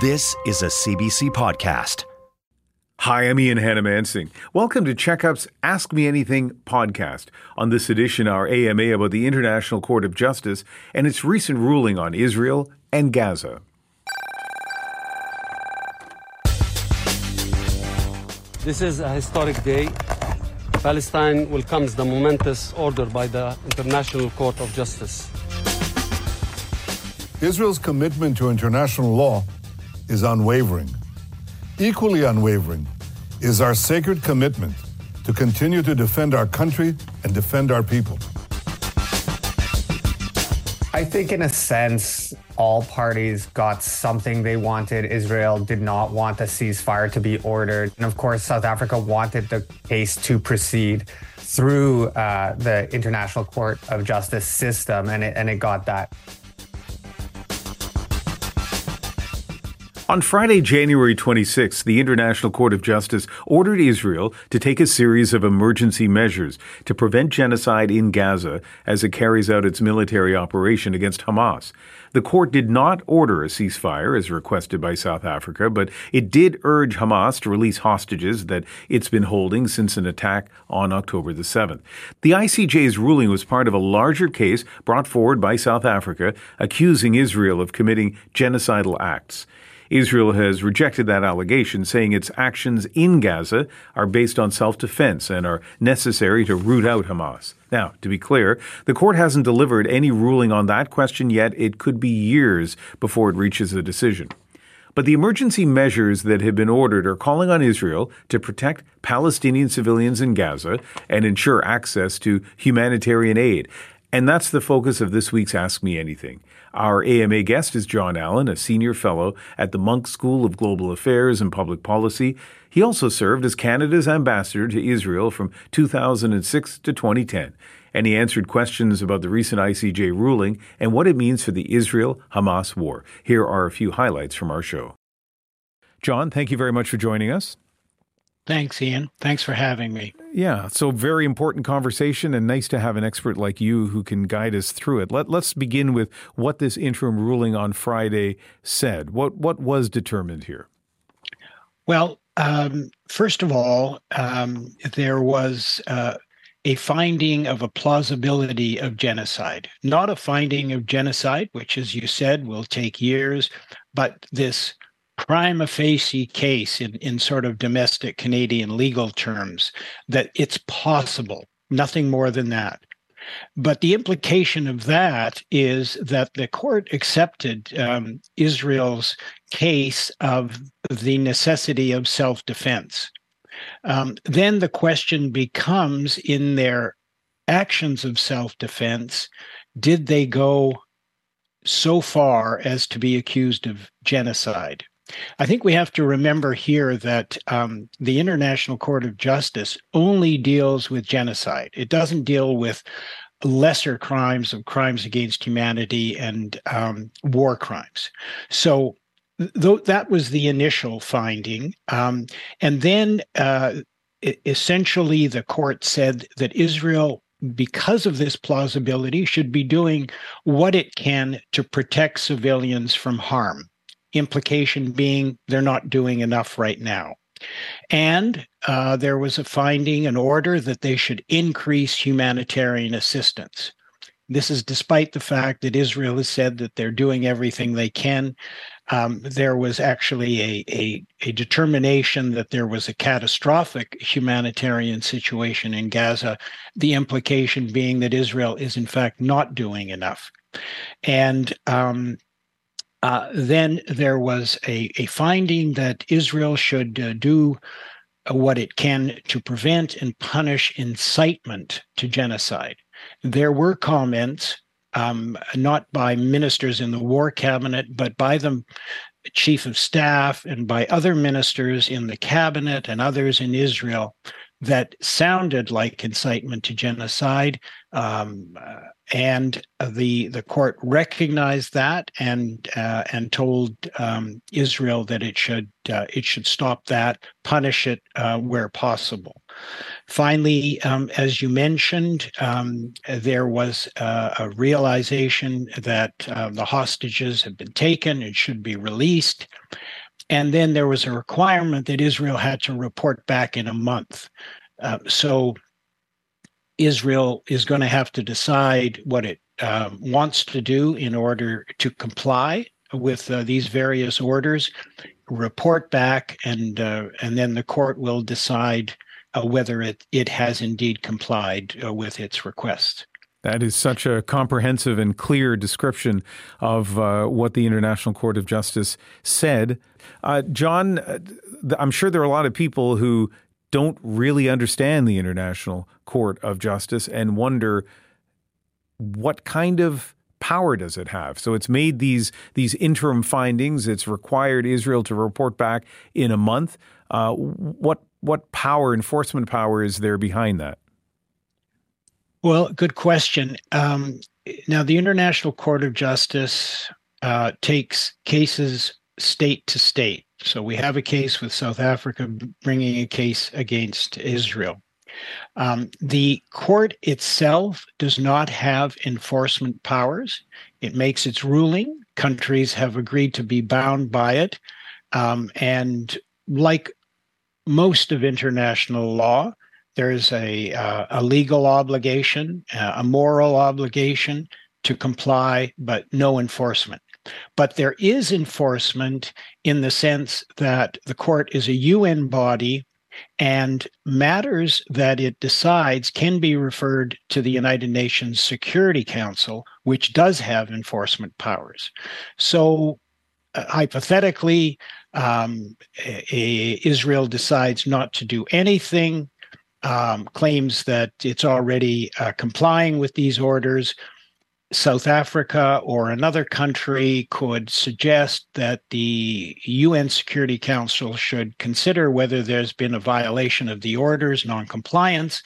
This is a CBC podcast. Hi, I'm Ian Hanomansing. Welcome to Checkup's Ask Me Anything podcast. On this edition, our AMA about the International Court of Justice and its recent ruling on Israel and Gaza. This is a historic day. Palestine welcomes the momentous order by the International Court of Justice. Israel's commitment to international law is unwavering. Equally unwavering is our sacred commitment to continue to defend our country and defend our people. I think, in a sense, all parties got something they wanted. Israel did not want the ceasefire to be ordered. And of course, South Africa wanted the case to proceed through uh, the International Court of Justice system, and it, and it got that. On Friday, January 26, the International Court of Justice ordered Israel to take a series of emergency measures to prevent genocide in Gaza as it carries out its military operation against Hamas. The court did not order a ceasefire as requested by South Africa, but it did urge Hamas to release hostages that it's been holding since an attack on October the 7th. The ICJ's ruling was part of a larger case brought forward by South Africa accusing Israel of committing genocidal acts. Israel has rejected that allegation, saying its actions in Gaza are based on self defense and are necessary to root out Hamas. Now, to be clear, the court hasn't delivered any ruling on that question yet. It could be years before it reaches a decision. But the emergency measures that have been ordered are calling on Israel to protect Palestinian civilians in Gaza and ensure access to humanitarian aid. And that's the focus of this week's Ask Me Anything. Our AMA guest is Jon Allen, a senior fellow at the Munk School of Global Affairs and Public Policy. He also served as Canada's ambassador to Israel from 2006 to 2010, and he answered questions about the recent ICJ ruling and what it means for the Israel Hamas war. Here are a few highlights from our show. Jon, thank you very much for joining us. Thanks, Ian. Thanks for having me. Yeah, so very important conversation, and nice to have an expert like you who can guide us through it. Let, let's begin with what this interim ruling on Friday said. What what was determined here? Well, um, first of all, um, there was uh, a finding of a plausibility of genocide, not a finding of genocide, which, as you said, will take years, but this prima facie case in, in sort of domestic Canadian legal terms that it's possible, nothing more than that. But the implication of that is that the court accepted um, Israel's case of the necessity of self defense. Um, then the question becomes in their actions of self defense, did they go so far as to be accused of genocide? I think we have to remember here that um, the International Court of Justice only deals with genocide. It doesn't deal with lesser crimes of crimes against humanity and um, war crimes. So th- that was the initial finding. Um, and then uh, essentially the court said that Israel because of this plausibility, should be doing what it can to protect civilians from harm implication being they're not doing enough right now. And uh, there was a finding, an order that they should increase humanitarian assistance. This is despite the fact that Israel has said that they're doing everything they can. Um, there was actually a, a, a, determination that there was a catastrophic humanitarian situation in Gaza, the implication being that Israel is, in fact, not doing enough. And um, uh, then there was a, a finding that Israel should uh, do what it can to prevent and punish incitement to genocide. There were comments um, not by ministers in the war cabinet, but by the chief of staff and by other ministers in the cabinet and others in Israel that sounded like incitement to genocide. Um, uh, and the the court recognized that and uh, and told um, Israel that it should uh, it should stop that, punish it uh, where possible. Finally, um, as you mentioned, um, there was uh, a realization that uh, the hostages had been taken and should be released. And then there was a requirement that Israel had to report back in a month. Uh, so Israel is going to have to decide what it um, wants to do in order to comply with uh, these various orders, report back, and uh, and then the court will decide uh, whether it it has indeed complied uh, with its request. That is such a comprehensive and clear description of uh, what the International Court of Justice said. Uh, Jon, I'm sure there are a lot of people who don't really understand the International Court of Justice and wonder what kind of power does it have? So it's made these these interim findings. It's required Israel to report back in a month. Uh, what what power, enforcement power, is there behind that? Well, good question. Um, now, the International Court of Justice uh, takes cases state to state. So we have a case with South Africa bringing a case against Israel. Um, the court itself does not have enforcement powers. It makes its ruling. Countries have agreed to be bound by it. Um, and like most of international law, there's a, uh, a legal obligation, uh, a moral obligation to comply, but no enforcement. But there is enforcement in the sense that the court is a UN body and matters that it decides can be referred to the United Nations Security Council, which does have enforcement powers. So, uh, hypothetically, um, a, Israel decides not to do anything, um, claims that it's already uh, complying with these orders, South Africa or another country could suggest that the UN Security Council should consider whether there's been a violation of the orders, noncompliance,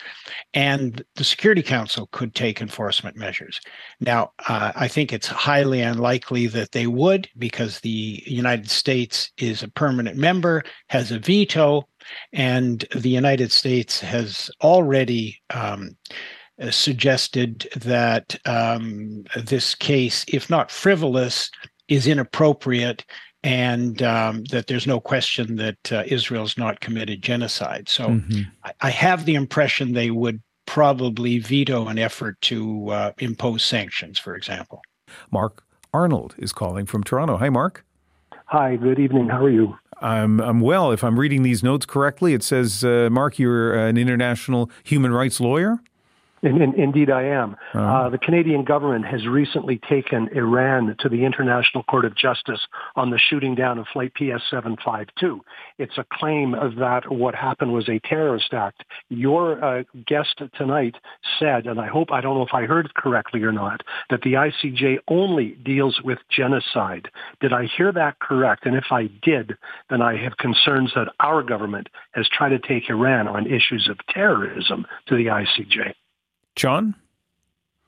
and the Security Council could take enforcement measures. Now, uh, I think it's highly unlikely that they would because the United States is a permanent member, has a veto, and the United States has already. Um, suggested that um, this case, if not frivolous, is inappropriate and um, that there's no question that uh, Israel's not committed genocide. So mm-hmm. I, I, have the impression they would probably veto an effort to uh, impose sanctions, for example. Mark Arnold is calling from Toronto. Hi, Mark. Hi, good evening. How are you? I'm, I'm well. If I'm reading these notes correctly, it says, uh, Mark, you're an international human rights lawyer? In, in, indeed, I am. Uh-huh. Uh, the Canadian government has recently taken Iran to the International Court of Justice on the shooting down of Flight PS-752. It's a claim that what happened was a terrorist act. Your uh, guest tonight said, and I hope I don't know if I heard it correctly or not, that the ICJ only deals with genocide. Did I hear that correct? And if I did, then I have concerns that our government has tried to take Iran on issues of terrorism to the ICJ. Jon?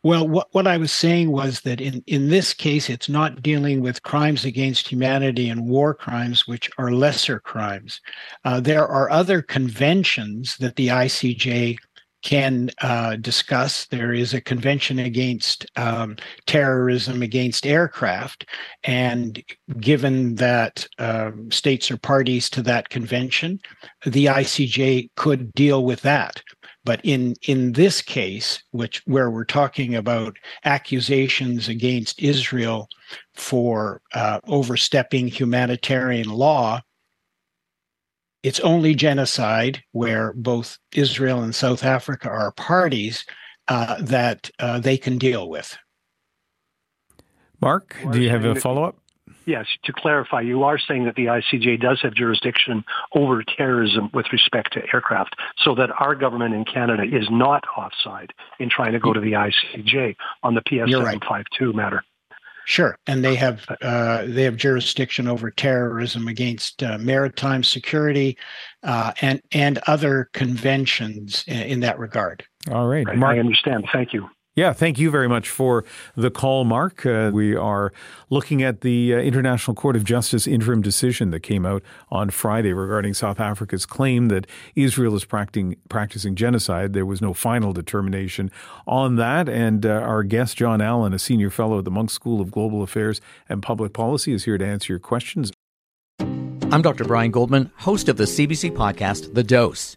Well, what, what I was saying was that in, in this case, it's not dealing with crimes against humanity and war crimes, which are lesser crimes. Uh, there are other conventions that the ICJ can uh, discuss. There is a convention against um, terrorism against aircraft. And given that um, states are parties to that convention, the ICJ could deal with that. But in in this case, which where we're talking about accusations against Israel for uh, overstepping humanitarian law, it's only genocide where both Israel and South Africa are parties uh, that uh, they can deal with. Mark, do you have a follow up? Yes, to clarify, you are saying that the ICJ does have jurisdiction over terrorism with respect to aircraft, so that our government in Canada is not offside in trying to go to the ICJ on the PS seven five two matter. Sure, and they have uh, they have jurisdiction over terrorism against uh, maritime security uh, and and other conventions in, in that regard. All right, right Mark, I understand. Thank you. Yeah, thank you very much for the call, Mark. Uh, we are looking at the uh, International Court of Justice interim decision that came out on Friday regarding South Africa's claim that Israel is practicing, practicing genocide. There was no final determination on that. And uh, our guest, Jon Allen, a senior fellow at the Munk School of Global Affairs and Public Policy, is here to answer your questions. I'm Dr. Brian Goldman, host of the CBC podcast, The Dose.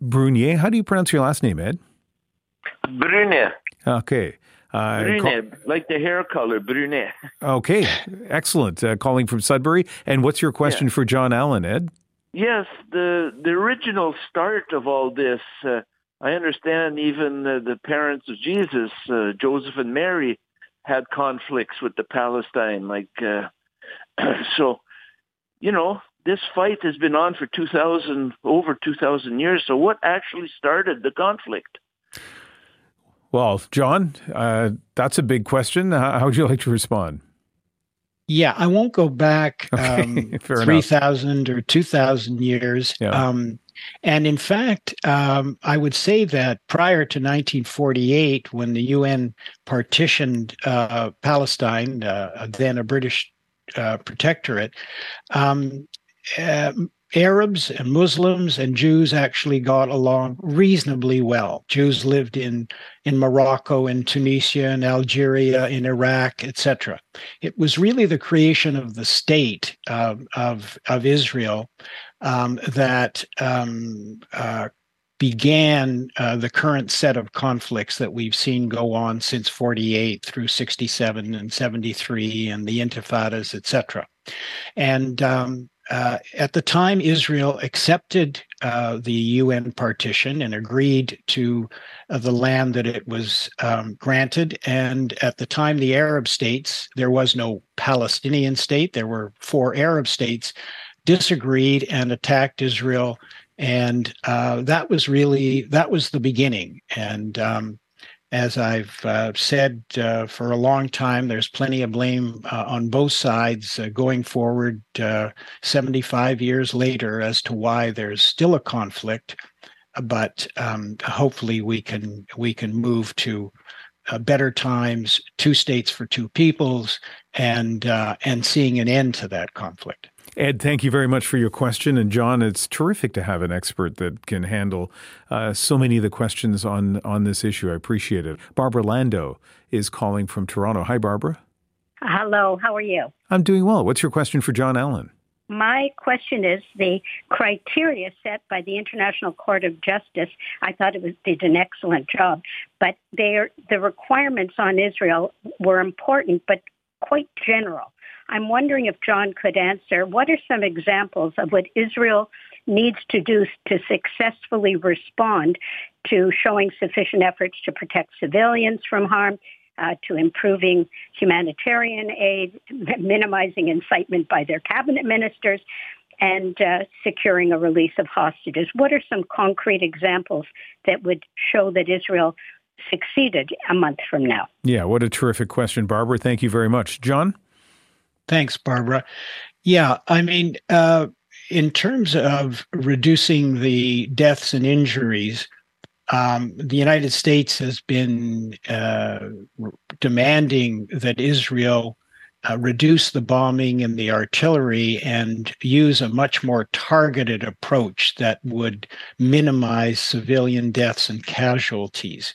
Brunier. How do you pronounce your last name, Ed? Brunet. Okay. Uh, Brunet, call- like the hair color, Brunet. Okay, excellent. Uh, calling from Sudbury. And what's your question yeah. for Jon Allen, Ed? Yes, the the original start of all this, uh, I understand even the parents of Jesus, uh, Joseph and Mary, had conflicts with the Palestine. Like, uh, so, you know, this fight has been on for 2000 over 2000 years so what actually started the conflict? Well Jon uh, that's a big question. How would you like to respond? Yeah i won't go back okay, um, 3000 or 2000 years. Yeah. um, and in fact, um, I would say that prior to 1948, when the UN partitioned uh, Palestine, uh, then a British uh, protectorate, um, uh, Arabs and Muslims and Jews actually got along reasonably well. Jews lived in in Morocco, in Tunisia, in Algeria, in Iraq, etc. It was really the creation of the state uh, of of Israel um, that um, uh, began uh, the current set of conflicts that we've seen go on since 48 through 67 and 73 and the intifadas, etc. And um, uh, at the time, Israel accepted uh, the UN partition and agreed to uh, the land that it was um, granted. And at the time, the Arab states, there was no Palestinian state, there were four Arab states, disagreed and attacked Israel. And uh, that was really that was the beginning. And um, as I've uh, said uh, for a long time, there's plenty of blame uh, on both sides uh, going forward uh, 75 years later as to why there's still a conflict. But um, hopefully, we can we can move to uh, better times, two states for two peoples, and and seeing an end to that conflict. Ed, thank you very much for your question. And Jon, it's terrific to have an expert that can handle uh, so many of the questions on, on this issue. I appreciate it. Barbara Lando is calling from Toronto. Hi, Barbara. Hello, how are you? I'm doing well. What's your question for Jon Allen? My question is the criteria set by the International Court of Justice. I thought it was did an excellent job, but the requirements on Israel were important, but quite general. I'm wondering if Jon could answer what are some examples of what Israel needs to do to successfully respond to showing sufficient efforts to protect civilians from harm, uh, to improving humanitarian aid, minimizing incitement by their cabinet ministers, and uh, securing a release of hostages. What are some concrete examples that would show that Israel succeeded a month from now? Yeah, what a terrific question, Barbara. Thank you very much. Jon? Thanks, Barbara. Yeah, I mean, uh, in terms of reducing the deaths and injuries, um, the United States has been uh, demanding that Israel uh, reduce the bombing and the artillery and use a much more targeted approach that would minimize civilian deaths and casualties.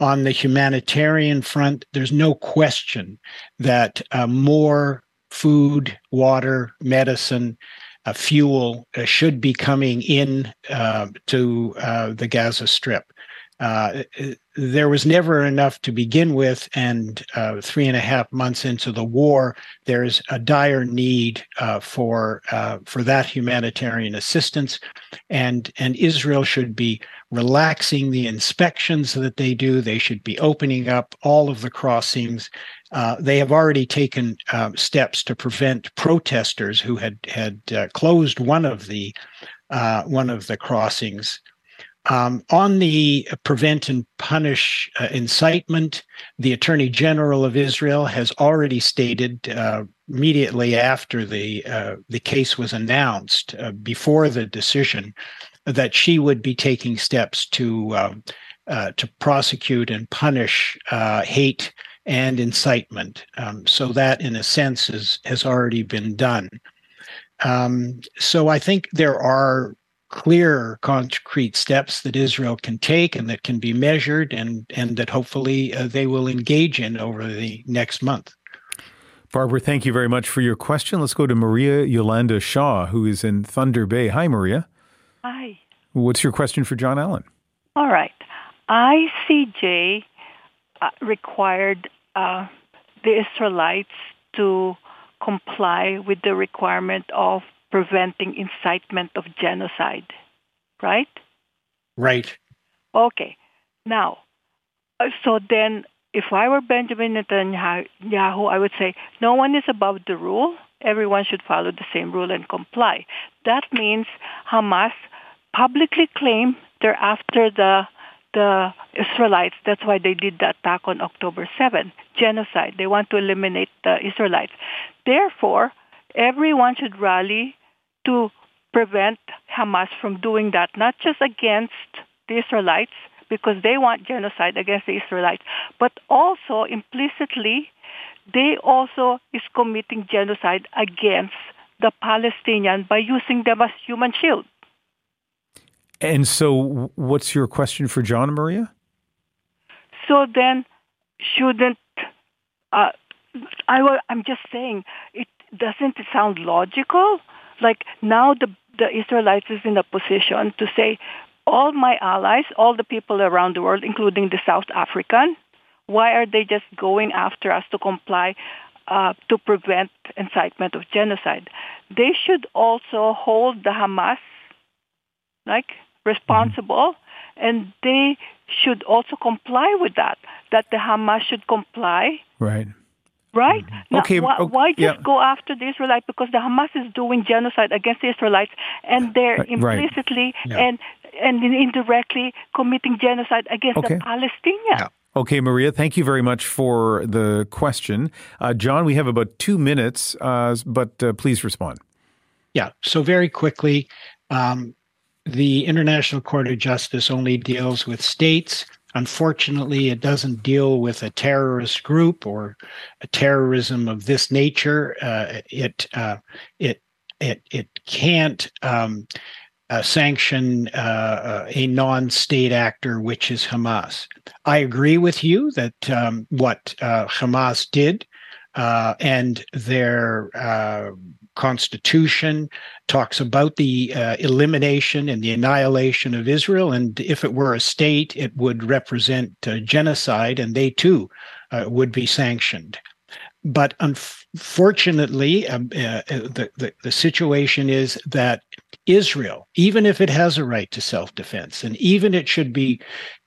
On the humanitarian front, there's no question that uh, more food, water, medicine, uh, fuel uh, should be coming in uh, to uh, the Gaza Strip. Uh, there was never enough to begin with, and uh, three and a half months into the war, there's a dire need for for that humanitarian assistance, and and Israel should be relaxing the inspections that they do. They should be opening up all of the crossings. Uh, they have already taken uh, steps to prevent protesters who had had uh, closed one of the uh, one of the crossings. Um, on the prevent and punish uh, incitement, the Attorney General of Israel has already stated uh, immediately after the the case was announced, before the decision, that she would be taking steps to um, to prosecute and punish hate and incitement. Um, so that, in a sense, is, has already been done. Um, so I think there are clear, concrete steps that Israel can take and that can be measured, and and that hopefully uh, they will engage in over the next month. Barbara, thank you very much for your question. Let's go to Maria Yolanda Shaw, who is in Thunder Bay. Hi, Maria. Hi. What's your question for Jon Allen? All right. ICJ uh, required uh, the Israelites to comply with the requirement of preventing incitement of genocide, right? Right. Okay. Now, uh, so then if I were Benjamin Netanyahu, I would say no one is above the rule. Everyone should follow the same rule and comply. That means Hamas publicly claim they're after the the Israelites. That's why they did the attack on October 7, genocide. They want to eliminate the Israelites. Therefore, everyone should rally to prevent Hamas from doing that, not just against the Israelites, because they want genocide against the Israelites, but also implicitly, they also is committing genocide against the Palestinian by using them as human shield. And so, what's your question for Jon and Maria? So then, shouldn't uh, I? I'm just saying, it doesn't sound logical? Like now, the the Israelites is in a position to say, all my allies, all the people around the world, including the South African, why are they just going after us to comply uh, to prevent incitement of genocide? They should also hold the Hamas like responsible, and they should also comply with that. That the Hamas should comply. Right. Right? Mm-hmm. Now, okay. Why, why just yeah. go after the Israelites? Because the Hamas is doing genocide against the Israelites, and they're implicitly right. yeah. and and indirectly committing genocide against okay. the Palestinians. Yeah. Okay, Maria, thank you very much for the question. Uh, Jon, we have about two minutes, uh, but uh, please respond. Yeah, so very quickly, um, the International Court of Justice only deals with states. Unfortunately, it doesn't deal with a terrorist group or a terrorism of this nature. Uh, it uh, it it it can't um, uh, sanction uh, a non-state actor, which is Hamas. I agree with you that um, what uh, Hamas did uh, and their constitution talks about the uh, elimination and the annihilation of Israel. And if it were a state, it would represent uh, genocide, and they too uh, would be sanctioned. But unfortunately, um, uh, uh, the, the, the situation is that Israel, even if it has a right to self defense, and even it should be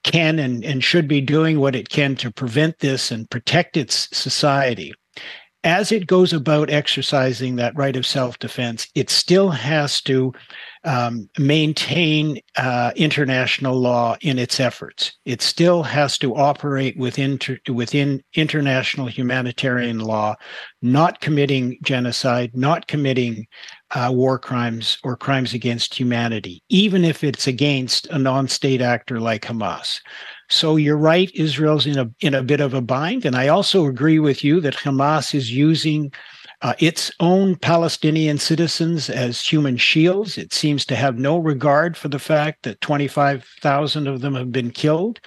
can and, and should be doing what it can to prevent this and protect its society, as it goes about exercising that right of self defense, it still has to um, maintain uh, international law in its efforts. It still has to operate within, within international humanitarian law, not committing genocide, not committing uh, war crimes or crimes against humanity, even if it's against a non state actor like Hamas. So you're right, Israel's in a in a bit of a bind, and I also agree with you that Hamas is using uh, its own Palestinian citizens as human shields. It seems to have no regard for the fact that 25,000 of them have been killed,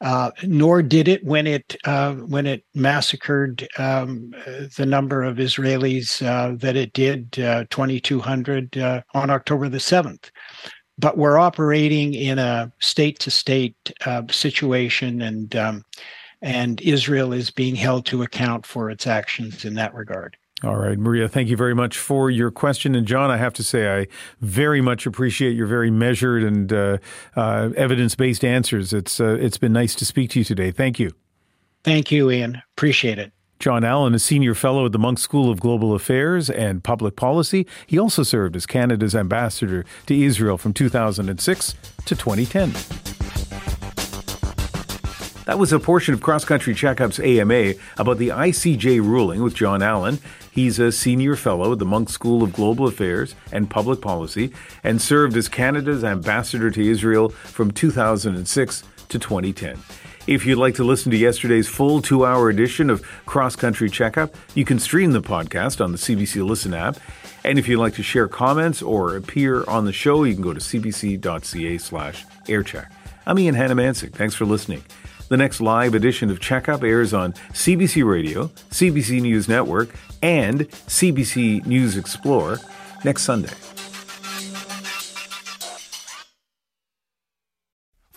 uh, nor did it when it uh, when it massacred um, the number of Israelis uh, that it did, uh, 2,200 uh, on October the 7th. But we're operating in a state-to-state situation, and um, and Israel is being held to account for its actions in that regard. All right, Maria, thank you very much for your question. And Jon, I have to say, I very much appreciate your very measured and uh, uh, evidence based answers. It's, uh, it's been nice to speak to you today. Thank you. Thank you, Ian. Appreciate it. Jon Allen, a senior fellow at the Munk School of Global Affairs and Public Policy. He also served as Canada's ambassador to Israel from 2006 to 2010. That was a portion of Cross Country Checkup's AMA about the ICJ ruling with Jon Allen. He's a senior fellow at the Munk School of Global Affairs and Public Policy and served as Canada's ambassador to Israel from 2006 to 2010. If you'd like to listen to yesterday's full two hour edition of Cross Country Checkup, you can stream the podcast on the CBC Listen app. And if you'd like to share comments or appear on the show, you can go to cbc.ca slash aircheck. I'm Ian Hanomansing. Thanks for listening. The next live edition of Checkup airs on CBC Radio, CBC News Network, and CBC News Explore next Sunday.